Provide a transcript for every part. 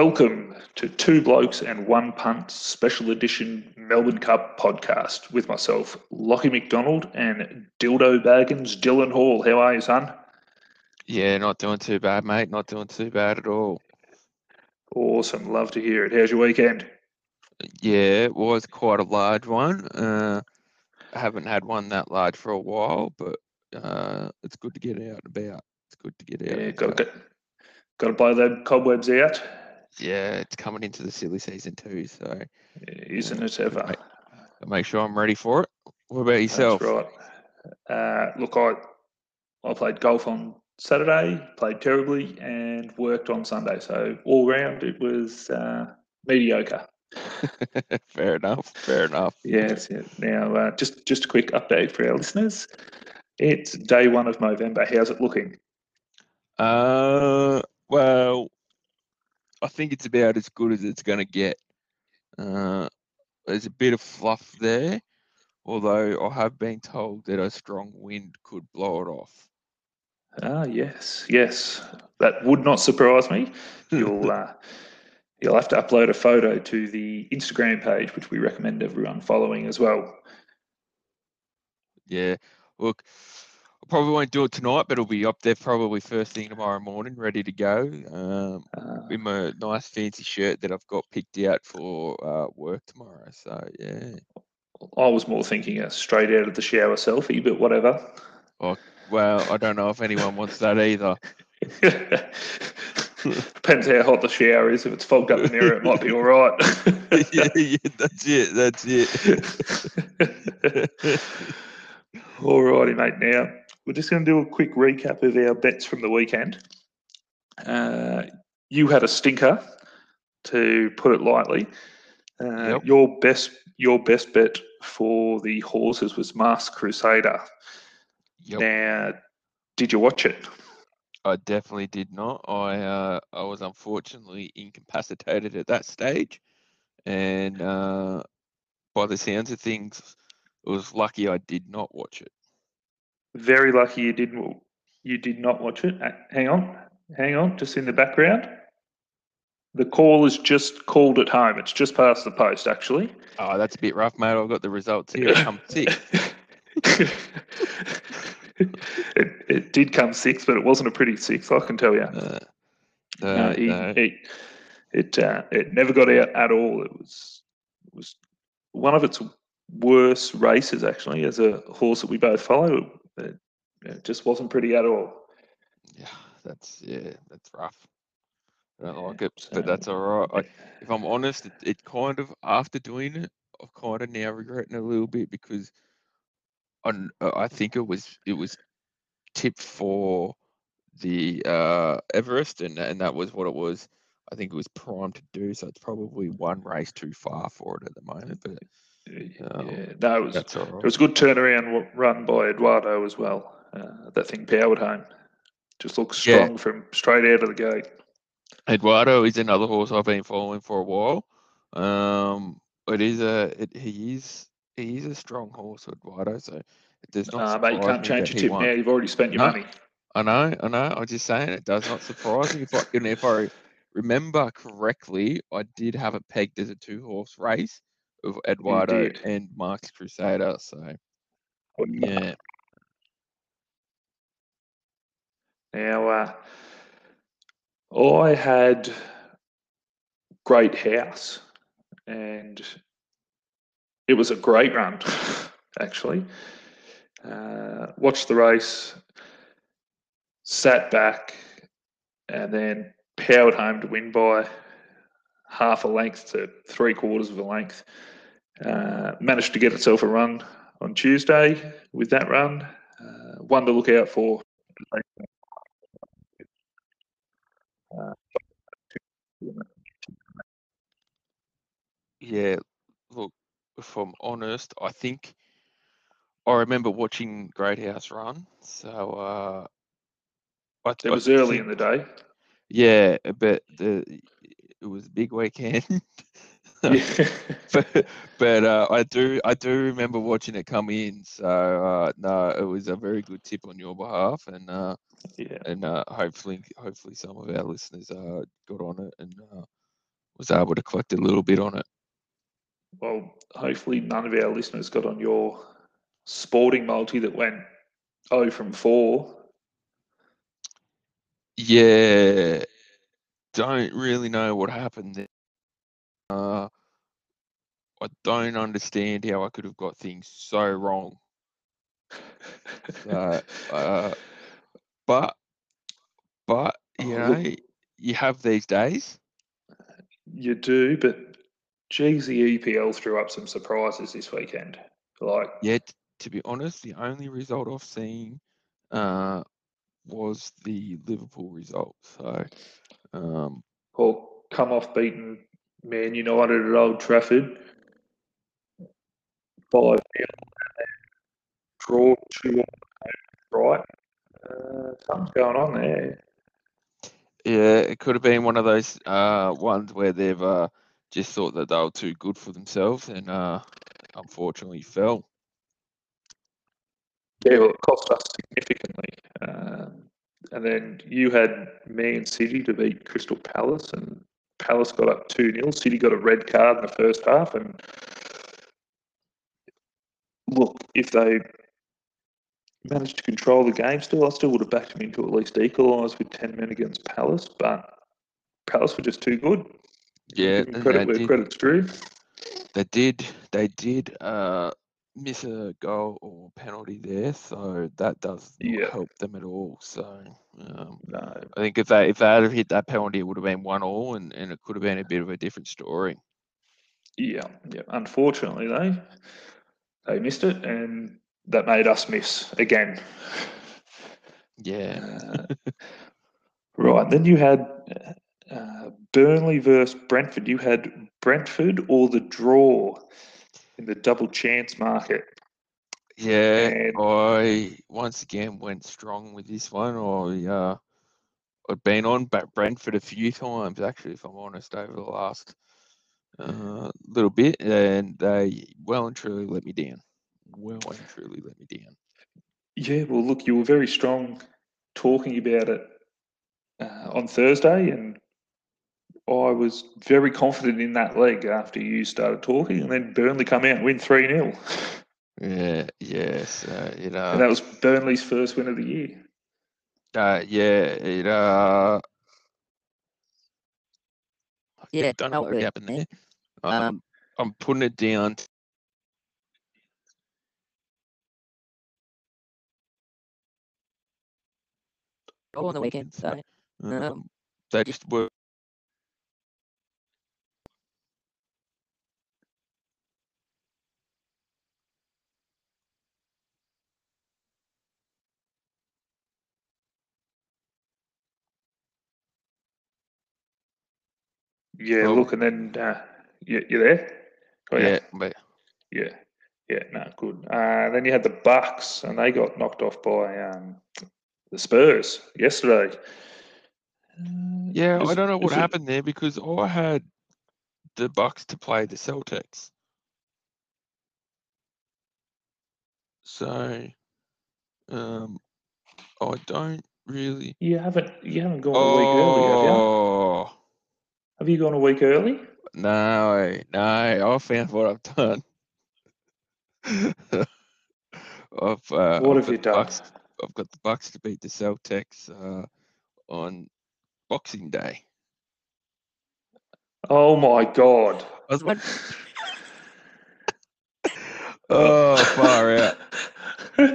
Welcome to Two Blokes and One Punt Special Edition Melbourne Cup podcast with myself, Lachie McDonald, and Dildo Baggins, Dylan Hall. How are you, son? Yeah, not doing too bad, mate. Not doing too bad at all. Awesome. Love to hear it. How's your weekend? Yeah, it was quite a large one. Uh, I haven't had one that large for a while, but uh, it's good to get out and about. It's good to get out. Yeah, got to, got to blow the cobwebs out, Yeah, it's coming into the silly season too, so isn't it ever? I'll make sure I'm ready for it. What about yourself? That's right. Uh, look, I I played golf on Saturday, played terribly, and worked on Sunday. So all round, it was uh, mediocre. fair enough. Fair enough. Yes. Yeah. Now, uh, just just a quick update for our listeners. It's day one of November. How's it looking? Uh, well, I think it's about as good as it's going to get. Uh, there's a bit of fluff there, although I have been told that a strong wind could blow it off. Ah, yes, yes. That would not surprise me. You'll uh, you'll have to upload a photo to the Instagram page, which we recommend everyone following as well. Yeah, look, probably won't do it tonight, but it'll be up there probably first thing tomorrow morning, ready to go. Um, Uh, in my nice fancy shirt that I've got picked out for uh, work tomorrow. So yeah. I was more thinking a straight out of the shower selfie, but whatever. Well, I don't know if anyone wants that either. Depends how hot the shower is. If it's fogged up in there, it might be all right. yeah, yeah, that's it. That's it. All righty, mate. Now, we're just going to do a quick recap of our bets from the weekend. Uh, you had a stinker, to put it lightly. Uh, Yep. Your best, your best bet for the horses was Masked Crusader. yep, Now, did you watch it? I definitely did not. I uh, I was unfortunately incapacitated at that stage, and uh, by the sounds of things, it was lucky I did not watch it. Very lucky you didn't. You did not watch it. Uh, Hang on, hang on. Just in the background, the call is just called at home. It's just past the post, actually. Oh, that's a bit rough, mate. I've got the results here. It come sixth. it, it did come sixth, but it wasn't a pretty sixth, I can tell you. Uh, no, he, no. he- it uh, it never got out at all. It was it was one of its worst races actually. As a horse that we both follow, it, it just wasn't pretty at all. Yeah, that's yeah, that's rough. I don't Yeah, like it, so, but that's all right. I, if I'm honest, it, it kind of after doing it, I've kind of now regretting it a little bit because I I think it was it was tipped for the uh, Everest, and and that was what it was. I think it was primed to do, so it's probably one race too far for it at the moment. But um, no, it was that's all it was a good turnaround run by Eduardo as well. Uh, that thing powered home. Just looks Yeah. strong from straight out of the gate. Eduardo is another horse I've been following for a while. Um, it is a it, he is he is a strong horse, Eduardo. So it does not Uh, mate, you can't change your tip won. now. You've already spent your No. money. I know, I know. I'm just saying it does not surprise me. If I, if I remember correctly, I did have it pegged as a two horse race of Eduardo did. and Masked Crusader. So yeah, Now, uh, I had Great House, and it was a great run, actually. Uh, watched the race, sat back, and then powered home to win by half a length to three quarters of a length. Uh, managed to get itself a run on Tuesday with that run. Uh, one to look out for. yeah. Look, if I'm honest, I think I remember watching Great House run. So uh, I, It I was early think- in the day. Yeah, but the it was a big weekend. But but uh, I do I do remember watching it come in. So uh, no, it was a very good tip on your behalf, and uh, yeah. and uh, hopefully hopefully some of our listeners uh, got on it and uh, was able to collect a little bit on it. Well, hopefully none of our listeners got on your sporting multi that went oh from 4. Yeah, don't really know what happened there. Uh, I don't understand how I could have got things so wrong. So, uh, but, but you Oh, know, look. you have these days. You do, but geez, the EPL threw up some surprises this weekend. Like, Yet, to be honest, the only result I've seen uh, was the Liverpool result. So, um, or come off beaten Man United at Old Trafford. Five nil, draw two right. Uh, something's going on there. yeah, it could have been one of those uh, ones where they've uh, just thought that they were too good for themselves and uh, unfortunately fell. Yeah, well, it cost us significantly. Um, and then you had Man City to beat Crystal Palace, and Palace got up 2 0. City got a red card in the first half. And look, if they managed to control the game still, I still would have backed them into at least equalise with 10 men against Palace. But Palace were just too good. Yeah, credit where did. credit's due. They did. They did uh, miss a goal or penalty there, so that does not Yeah. help them at all. So um, No, I think if they if they had hit that penalty, it would have been one all, and, and it could have been a bit of a different story. Yeah, yeah. Unfortunately, they they missed it, and that made us miss again. Yeah, Uh, right. Then you had uh, Burnley versus Brentford. You had Brentford or the draw in the double chance market. yeah. And I once again went strong with this one. I uh, I've been on Brentford a few times actually, if I'm honest, over the last uh, little bit, and they well and truly let me down. Well and truly let me down. yeah, well, look, you were very strong talking about it uh, on Thursday, and I was very confident in that leg after you started talking, and then Burnley come out and win 3 0. Yeah, yes, uh, it uh, And that was Burnley's first win of the year. uh yeah, it uh, Yeah, don't know what it, happened man. there. Um, Um, I'm putting it down. to- goal on the weekend, so Um, um, they just were. Yeah, look, and then uh, you, you there? Oh, Yeah, but Yeah, yeah, no, good. Uh, then you had the Bucks, and they got knocked off by um, the Spurs yesterday. Uh, yeah, I don't know what is it- happened there because I had the Bucks to play the Celtics. So, um, I don't really. You haven't, you haven't gone a week early, have you? Have you gone a week early? no, no! I found what I've done. I've uh, what I've have you done? Bucks. I've got the Bucks to beat the Celtics uh, on Boxing Day. Oh my God! I was wondering. Oh, far out.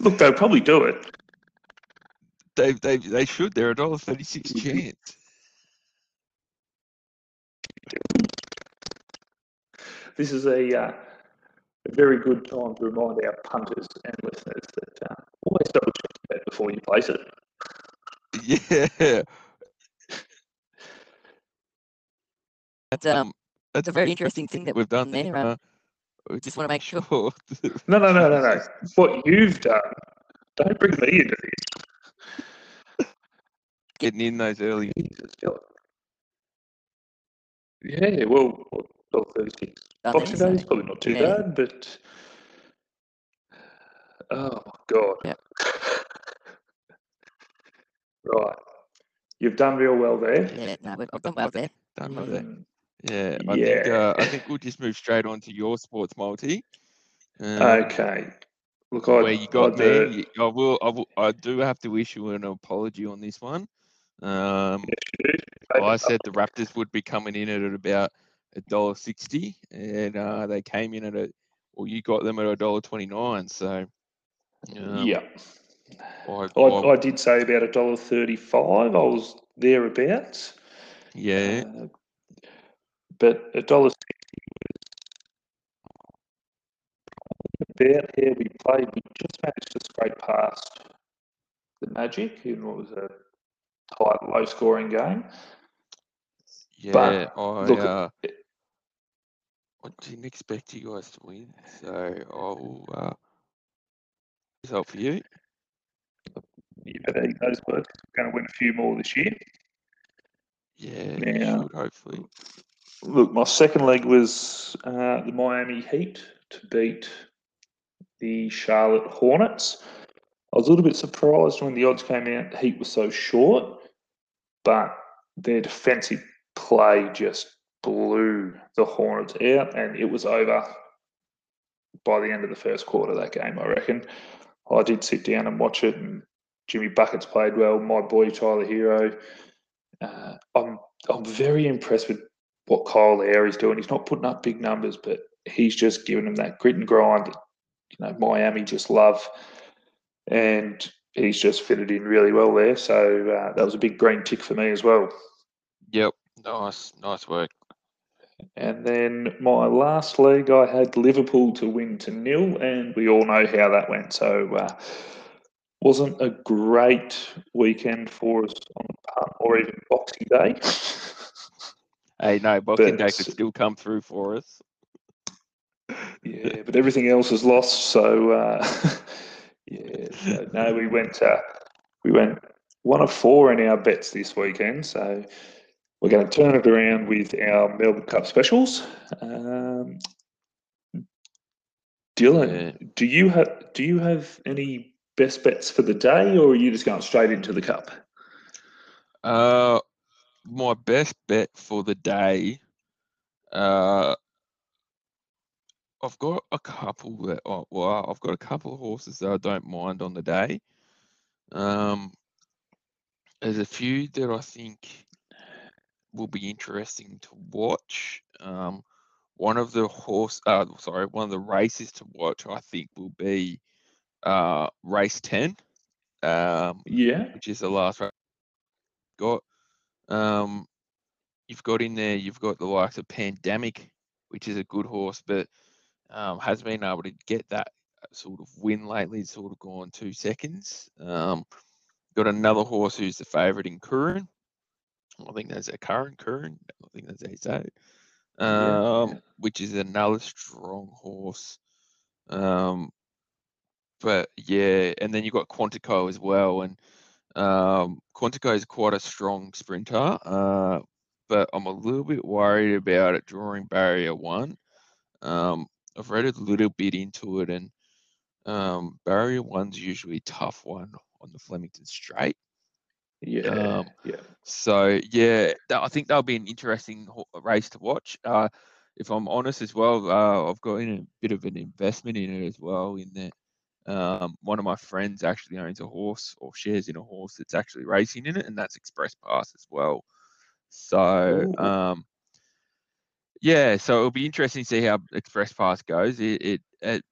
Look, they'll probably do it. They they they should. They're a dollar thirty six chance. This is a, uh, a very good time to remind our punters and listeners that uh, always double check your bet before you place it. Yeah. that's um, that's a very interesting thing that we've done there. there. Uh, we just want to make sure. sure. No, no, no, no, no. What you've done. Don't bring me into this. Getting in those early. Jesus, Yeah, well, what, 12.36. done Boxing there, Day is probably not too yeah. bad, but. Oh, my God. Yep. right. You've done real well there. Yeah, no, we've I've done well there. Done well there. Mm, Yeah, I think Yeah. uh, I think we'll just move straight on to your sports multi. Um, Okay. Look, I, where you got I, me. uh, I will, I will. I do have to issue an apology on this one. Um, I said the Raptors would be coming in at about a dollar sixty, and uh, they came in at a, or you got them at a dollar twenty nine. So, um, yeah. I, I, I- I did say about a dollar thirty-five. I was thereabouts. yeah, Uh, but a dollar sixty was about how we played. We just managed to scrape past the Magic in what was a tight, low-scoring game. yeah. I, look, uh, I didn't expect you guys to win, so I'll uh, result for you. You better eat those words. We're going to win a few more this year. Yeah, Yeah. you should hopefully. Look, my second leg was uh, the Miami Heat to beat the Charlotte Hornets. I was a little bit surprised when the odds came out. The Heat was so short, but their defensive play just blew the Hornets out, and it was over by the end of the first quarter of that game. I reckon. I did sit down and watch it, and Jimmy Buckets played well. My boy Tyler Herro. Uh, I'm I'm very impressed with what Kyle Air is doing. He's not putting up big numbers, but he's just giving them that grit and grind you know Miami just love, and he's just fitted in really well there. So uh, that was a big green tick for me as well. Yep, nice, nice work. And then my last league, I had Liverpool to win to nil, and we all know how that went. So uh, wasn't a great weekend for us on uh, or even Boxing Day. Hey, no, Boxing Day But- could still come through for us. Yeah, but everything else is lost. So uh, yeah, so, no, we went uh, we went one of four in our bets this weekend. So we're going to turn it around with our Melbourne Cup specials. Um, Dylan, do you have do you have any best bets for the day, or are you just going straight into the cup? Uh, my best bet for the day. Uh, I've got a couple that. Oh, well, I've got a couple of horses that I don't mind on the day. Um, there's a few that I think will be interesting to watch. Um, one of the horse, uh, sorry, one of the races to watch, I think, will be uh, race ten. Um, Yeah, which is the last race got. Um, you've got in there, you've got the likes of Pandemic, which is a good horse, but um, has been able to get that sort of win lately. It's sort of gone two seconds. Um, got another horse who's the favourite in Curran. I think that's a current current. I think you say Um, yeah. which is another strong horse. Um, but yeah, and then you've got Quantico as well, and um, Quantico is quite a strong sprinter, uh, but I'm a little bit worried about it drawing barrier one. Um, I've read a little bit into it, and um, barrier one's usually a tough one on the Flemington Straight. Yeah, Um, yeah. So yeah, that, I think that'll be an interesting race to watch. Uh, if I'm honest as well, uh, I've got in a bit of an investment in it as well. In that, um, one of my friends actually owns a horse or shares in a horse that's actually racing in it, and that's Express Pass as well. So um, yeah, so it'll be interesting to see how Express Pass goes. It it, it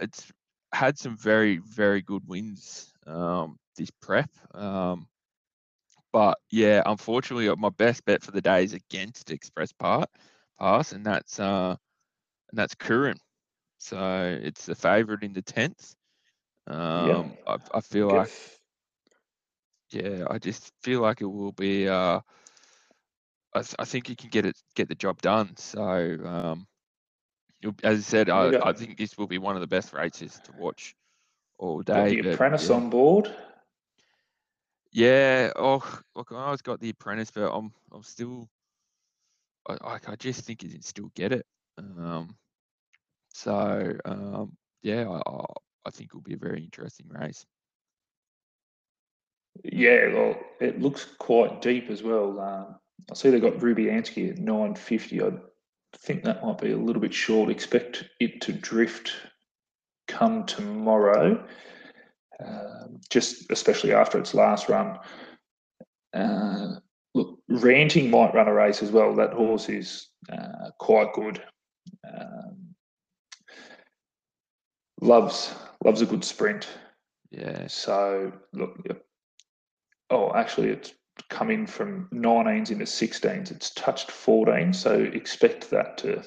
it's had some very very good wins um, this prep. Um, but yeah, unfortunately, uh, my best bet for the day is against Express Part Pass, and that's uh, and that's Curran. So it's the favourite in the tenth. Um, I, I feel Get like yeah, I just feel like it will be. Uh, I, th- I think you can get it get the job done. So um, as I said, I, Okay. I think this will be one of the best races to watch all got day. the but apprentice yeah. on board. Yeah. Oh, look, I always got the apprentice, but I'm I'm still. I I, just think he can still get it. Um. So um. Yeah. I I, think it'll be a very interesting race. Yeah, well, it looks quite deep as well. Um, I see they got Ruby Ansky at 950. I think that might be a little bit short. Expect it to drift come tomorrow, um, just especially after its last run. Uh, look, Ranting might run a race as well. That horse is uh, quite good. Um, loves loves a good sprint. Yeah. So look, oh, actually, it's come in from 19s into 16s. It's touched 14, so expect that to,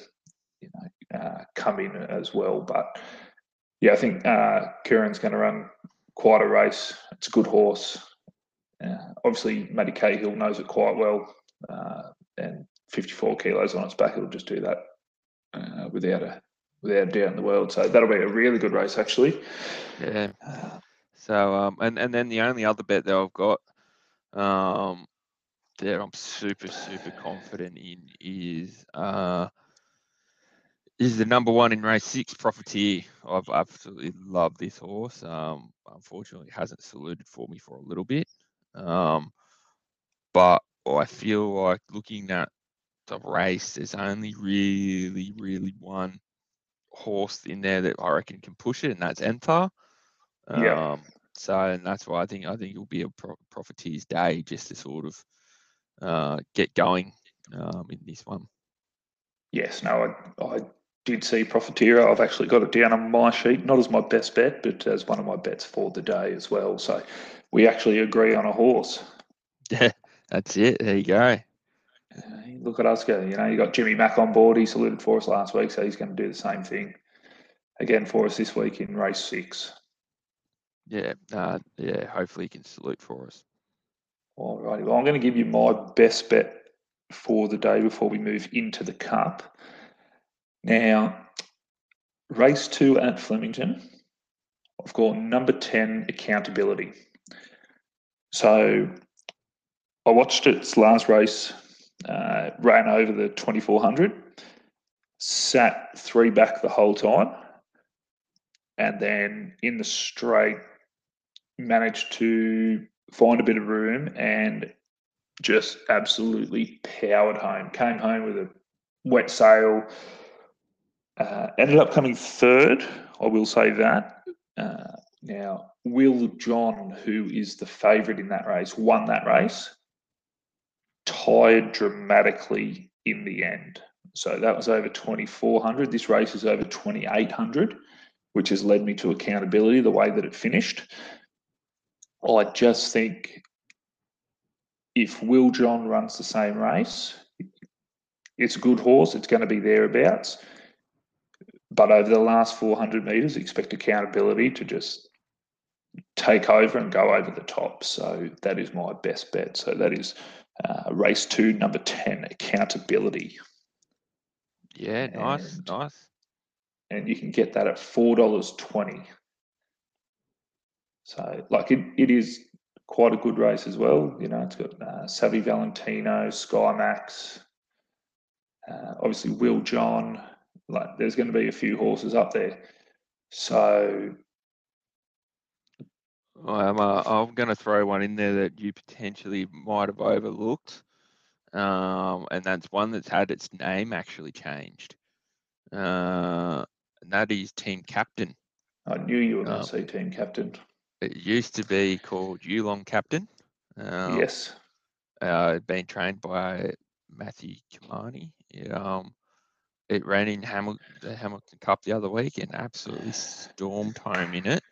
you know, uh, come in as well. But yeah, I think uh, Kieran's going to run quite a race. It's a good horse. Uh, obviously, Matty Cahill knows it quite well, uh, and 54 kilos on its back, it'll just do that uh, without a without a doubt in the world. So that'll be a really good race, actually. Yeah. Uh, So um, and and then the only other bet that I've got, um, that I'm super super confident in is uh, is the number one in race six, Profiteer. I've absolutely loved this horse. Um, unfortunately, it hasn't saluted for me for a little bit. Um, but I feel like looking at the race, there's only really really one horse in there that I reckon can push it, and that's Enthar. Yeah. Um, so and that's why I think I think it'll be a pro- profiteer's day just to sort of uh, get going um, in this one. Yes, no, I, I did see Profiteer. I've actually got it down on my sheet, not as my best bet, but as one of my bets for the day as well. So we actually agree on a horse. Yeah, that's it. There you go. Uh, look at us go. You know, you got Jimmy Mack on board. He saluted for us last week, so he's going to do the same thing again for us this week in race six. Yeah, uh, yeah. Hopefully, he can salute for us. All righty. Well, I'm going to give you my best bet for the day before we move into the cup. Now, race two at Flemington, I've got number 10 accountability. So I watched its last race, uh, ran over the 2400, sat three back the whole time, and then in the straight managed to find a bit of room and just absolutely powered home. Came home with a wet sail. Uh, ended up coming third. I will say that. Uh, now, Will John, who is the favourite in that race, won that race. Tired dramatically in the end. So that was over 2400. This race is over 2800, which has led me to accountability the way that it finished. I just think if Will John runs the same race, it's a good horse. It's going to be thereabouts. But over the last 400 metres, expect accountability to just take over and go over the top. So that is my best bet. So that is uh, race two, number 10, accountability. Yeah, nice, And- nice. And you can get that at $4.20. So, like, it, it is quite a good race as well. You know, it's got uh, Savvy Valentino, Sky Max, uh, obviously Will John. Like, there's going to be a few horses up there. So, I'm uh, I'm going to throw one in there that you potentially might have overlooked, um, and that's one that's had its name actually changed, uh, and that is Team Captain. I knew you were going Um, say team captain. It used to be called Yulong Captain. Um, yes. uh, been trained by Matthew Cumani. Um, it ran in Hamil- the Hamilton Cup the other week and absolutely stormed home in it.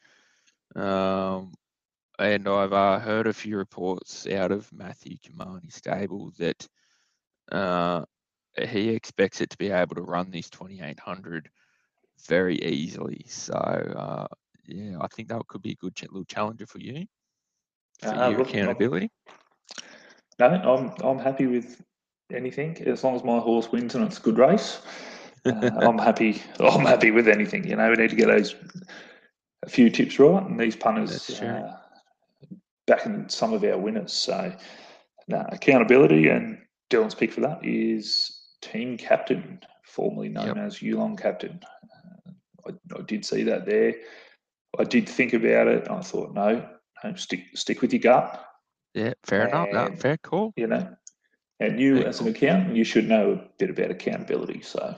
Um, and I've uh, heard a few reports out of Matthew Cumani stable that uh, he expects it to be able to run this 2800 very easily. So uh, yeah, I think that could be a good ch- little challenger for you for Uh, your look, accountability. No, I'm I'm happy with anything as long as my horse wins and it's a good race. Uh, I'm happy. I'm happy with anything. You know, we need to get those a few tips right, and these punters uh, backing some of our winners. So, no, accountability and Dylan's pick for that is team captain, formerly known Yep. as Yulong captain. Uh, I, I did see that there. I did think about it. I thought, no, no, stick stick with your gut. Yeah, fair enough. No, And- fair call. you know. And you, as an accountant, you should know a bit about accountability. So,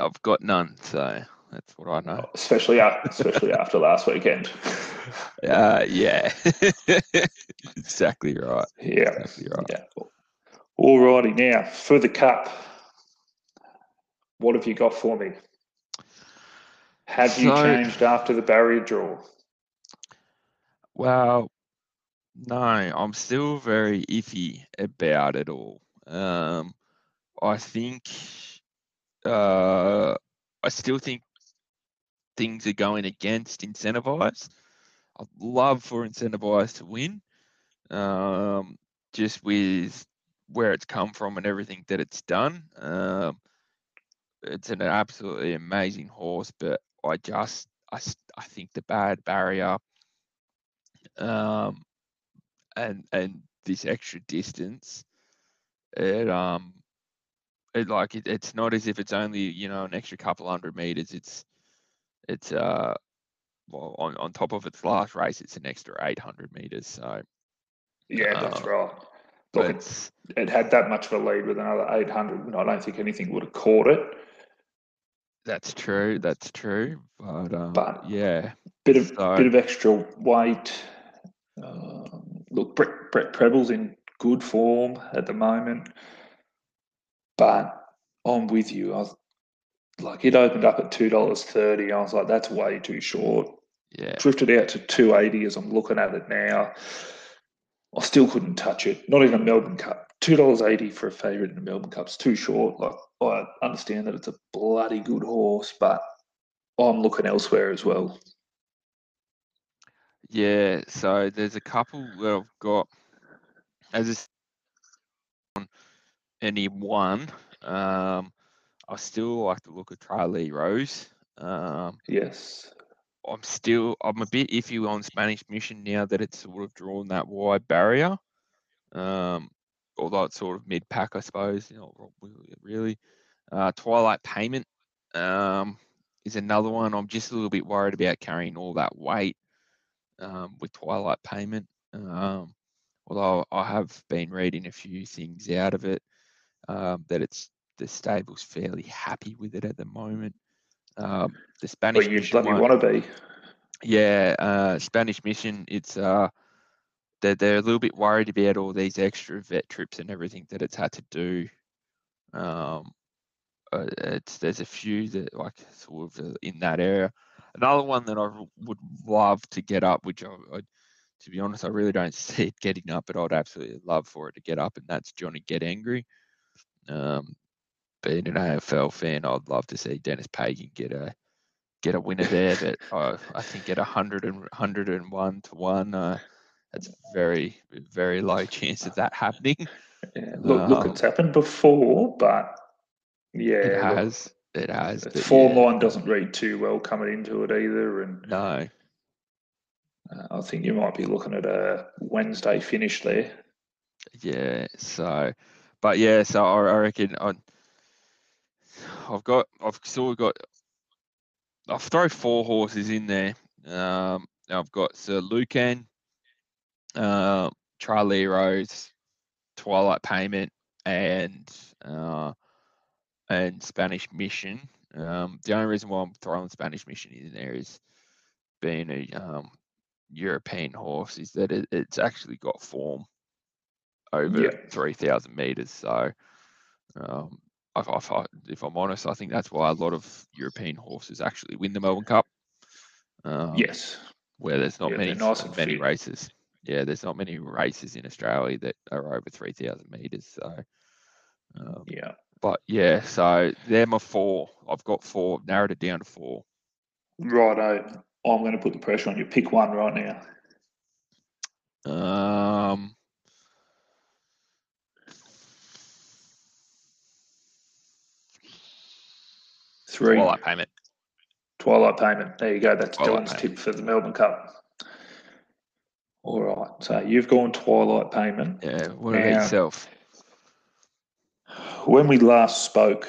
I've got none, so that's what I know. especially a- especially after last weekend. Uh, yeah, exactly right. Yeah, Exactly right. yeah. Alrighty, now for the cup, what have you got for me? Have you So- changed after the barrier draw? Well, no, I'm still very iffy about it all. Um, I think, uh, I still think things are going against Incentivise. I'd love for Incentivise to win, um, just with where it's come from and everything that it's done. Um, it's an absolutely amazing horse, but I just, I, I think the bad barrier um, and and this extra distance, it um, it like it, it's not as if it's only you know an extra couple hundred meters. It's it's uh, well on on top of its last race, it's an extra eight hundred meters. So, Yeah, that's Uh, right. but Look, it, it's, it had that much of a lead with another 800, and I don't think anything would have caught it. that's true. That's true. But um, But- yeah, Bit of So- bit of extra weight. Um, look, Brett, Brett Prebble's in good form at the moment, but I'm with you. I was like, it opened up at two dollars thirty. I was like, that's way too short. yeah, Drifted out to two eighty as I'm looking at it now. I still couldn't touch it. Not even a Melbourne Cup. Two dollars eighty for a favourite in the Melbourne Cup's too short. Like I understand that it's a bloody good horse, but I'm looking elsewhere as well. Yeah, so there's a couple that I've got as a on any one. Um, I still like to look at Charlie Rose. Um, Yes. I'm still I'm a bit iffy on Spanish Mission now that it's sort of drawn that wide barrier. Um, although it's sort of mid pack, I suppose. You know, really. Uh, Twilight Payment um, is another one. I'm just a little bit worried about carrying all that weight um, with Twilight Payment. Um, although I have been reading a few things out of it um, that it's the stable's fairly happy with it at the moment. Um, the Spanish But you Mission bloody one- want to be. yeah, uh, Spanish Mission. It's uh, they're they're a little bit worried about all these extra vet trips and everything that it's had to do. Um, uh, it's there's a few that like sort of uh, in that area. Another one that I would love to get up, which I, I to be honest, I really don't see it getting up, but I'd absolutely love for it to get up, and that's Johnny Get Angry. Um, being an AFL fan, I'd love to see Denis Pagan get a get a winner there, but uh, I think at 100 and 101 to one, uh, that's very very low chance of that happening. Yeah. Look, look, Um, it's happened before, but yeah, it look, has, it has. form yeah, line doesn't read too well coming into it either, and No, uh, I think you might be looking at a Wednesday finish there. yeah. So, but yeah, so I, I reckon I, I've got, I've of got, I've throw four horses in there. Um, I've got Sir Lucan, uh, Charlie Rose, Twilight Payment, and uh, and Spanish Mission. Um, the only reason why I'm throwing Spanish Mission in there is being a um, European horse is that it, it's actually got form over Yeah. 3,000 meters. So, um, I, if I'm honest, I think that's why a lot of European horses actually win the Melbourne Cup. Um, yes, where there's not Yeah, many nice many fit. races. Yeah, there's not many races in Australia that are over 3,000 meters. So, um, yeah. but yeah, so they're my four. I've got four, narrowed it down to four. Righto. I'm going to put the pressure on you. Pick one right now. Um, Three. Twilight payment. Twilight payment. There you go. That's Twilight John's Payment. tip for the Melbourne Cup. All right. So you've gone Twilight payment. Yeah, what about yourself? When we last spoke,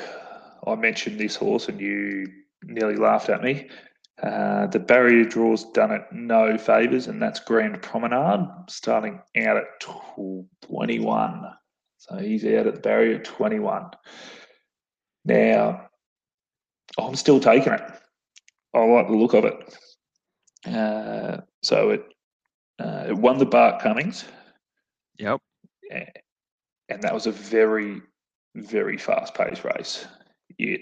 I mentioned this horse and you nearly laughed at me. Uh, the barrier draw's done it no favours, and that's Grand Promenade starting out at tw- 21. So he's out at the barrier at 21. Now, I'm still taking it. I like the look of it. Uh, so it, uh, it won the Bart Cummings, Yep. and that was a very, very fast paced race. Yet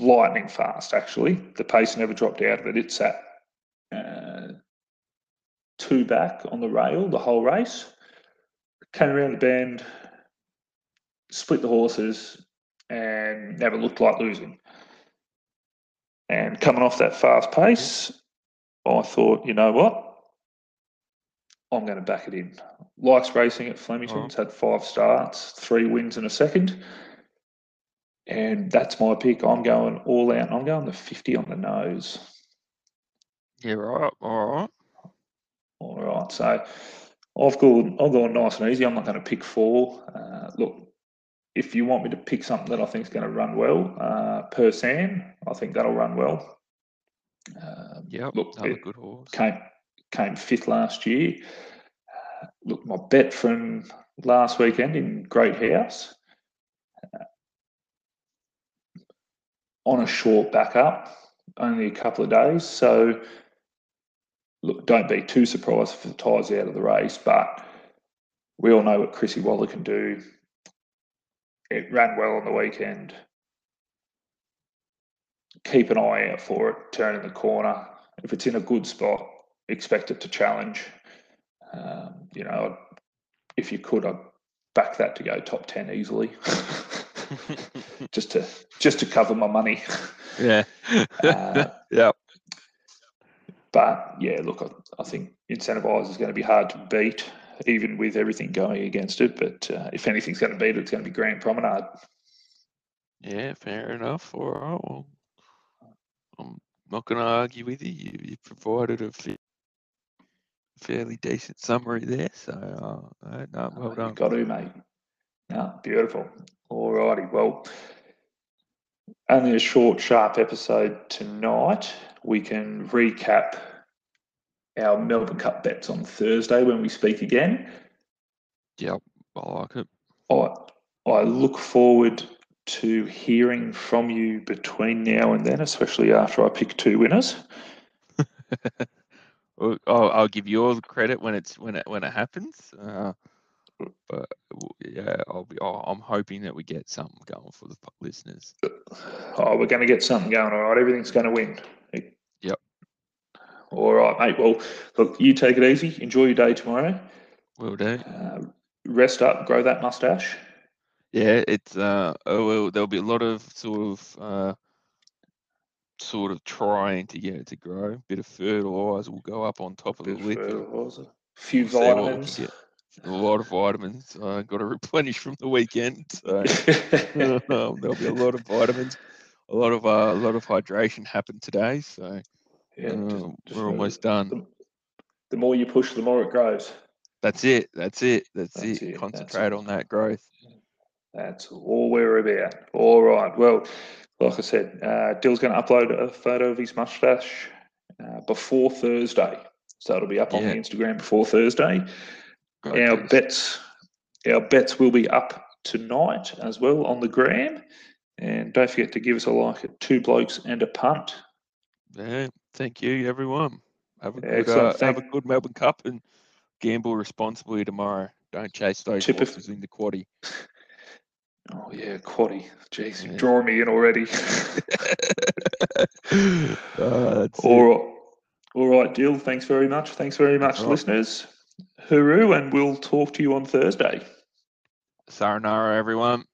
lightning fast, actually. The pace never dropped out of it. It sat uh, two back on the rail the whole race. Came around the bend, split the horses, and never looked like losing. And coming off that fast pace, I thought, you know what? I'm going to back it in. Likes racing at Flemington's, had five starts, three wins in a second. And that's my pick. I'm going all out. I'm going the 50 on the nose. Yeah, right. All right. All right. So I've gone, I've gone nice and easy. I'm not going to pick four. Uh, look, if you want me to pick something that I think is going to run well, uh, Persan, I think that'll run well. Um, Yep. Look, Another good horse. came came fifth last year. Uh, look, my bet from last weekend in Great House uh, on a short backup, only a couple of days. So, look, don't be too surprised if the tie's out of the race, but we all know what Chrissy Waller can do. It ran well on the weekend. Keep an eye out for it, turning the corner. If it's in a good spot, expect it to challenge. Um, you know, if you could, I'd back that to go top ten easily, just to just to cover my money. yeah. Uh, yep. but yeah, look, I, I think Incentivise is going to be hard to beat, even with everything going against it. But uh, if anything's going to beat it, it's going to be Grand Promenade. Yeah, fair enough. All right. Well, I'm not going to argue with you. You, you provided a fa- fairly decent summary there. So, uh, no, well Oh, done. Got to, mate. No, beautiful. All righty. Well, only a short, sharp episode tonight. We can recap our Melbourne Cup bets on Thursday when we speak again. Yep. I like it. I, I look forward to hearing from you between now and then, especially after I pick two winners. I'll, I'll give you all the credit when it's when it when it happens. Uh, but yeah, I'll be. I'll, I'm hoping that we get something going for the listeners. Oh, we're going to get something going. All right, everything's going to win. Yep. All right, mate. Well, look, you take it easy. Enjoy your day tomorrow. Will do. Uh, rest up, grow that mustache. Yeah, it's uh. Oh well, there'll be a lot of sort of uh. Sort of trying to get it to grow. Bit of fertilizer will go up on top of the and fertilizer, few we'll see what we can vitamins. A lot of vitamins. I got to replenish from the weekend. So um, there'll be a lot of vitamins. A lot of uh, a lot of hydration happened today. So yeah, uh, just- just we're almost that done. The, the more you push, the more it grows. That's it. That's it. That's, That's it. it, Concentrate all. on that growth. That's all we're about. All right. Well, like I said, uh, Dill's going to upload a photo of his mustache uh, before Thursday. So it'll be up on the Instagram before Thursday. Great Our bets, our bets will be up tonight as well on the gram. And don't forget to give us a like at Two Blokes and a Punt. Yeah. Thank you, everyone. Have a good uh, have a good Melbourne Cup and gamble responsibly tomorrow. Don't chase those Tip horses in the quaddy. Oh, yeah, Quaddy. Jeez, Yeah. you're drawing me in already. Uh, All right. All right, Dill. Thanks very much. Thanks very much, right. listeners. Hooroo, and we'll talk to you on Thursday. Sayonara, everyone.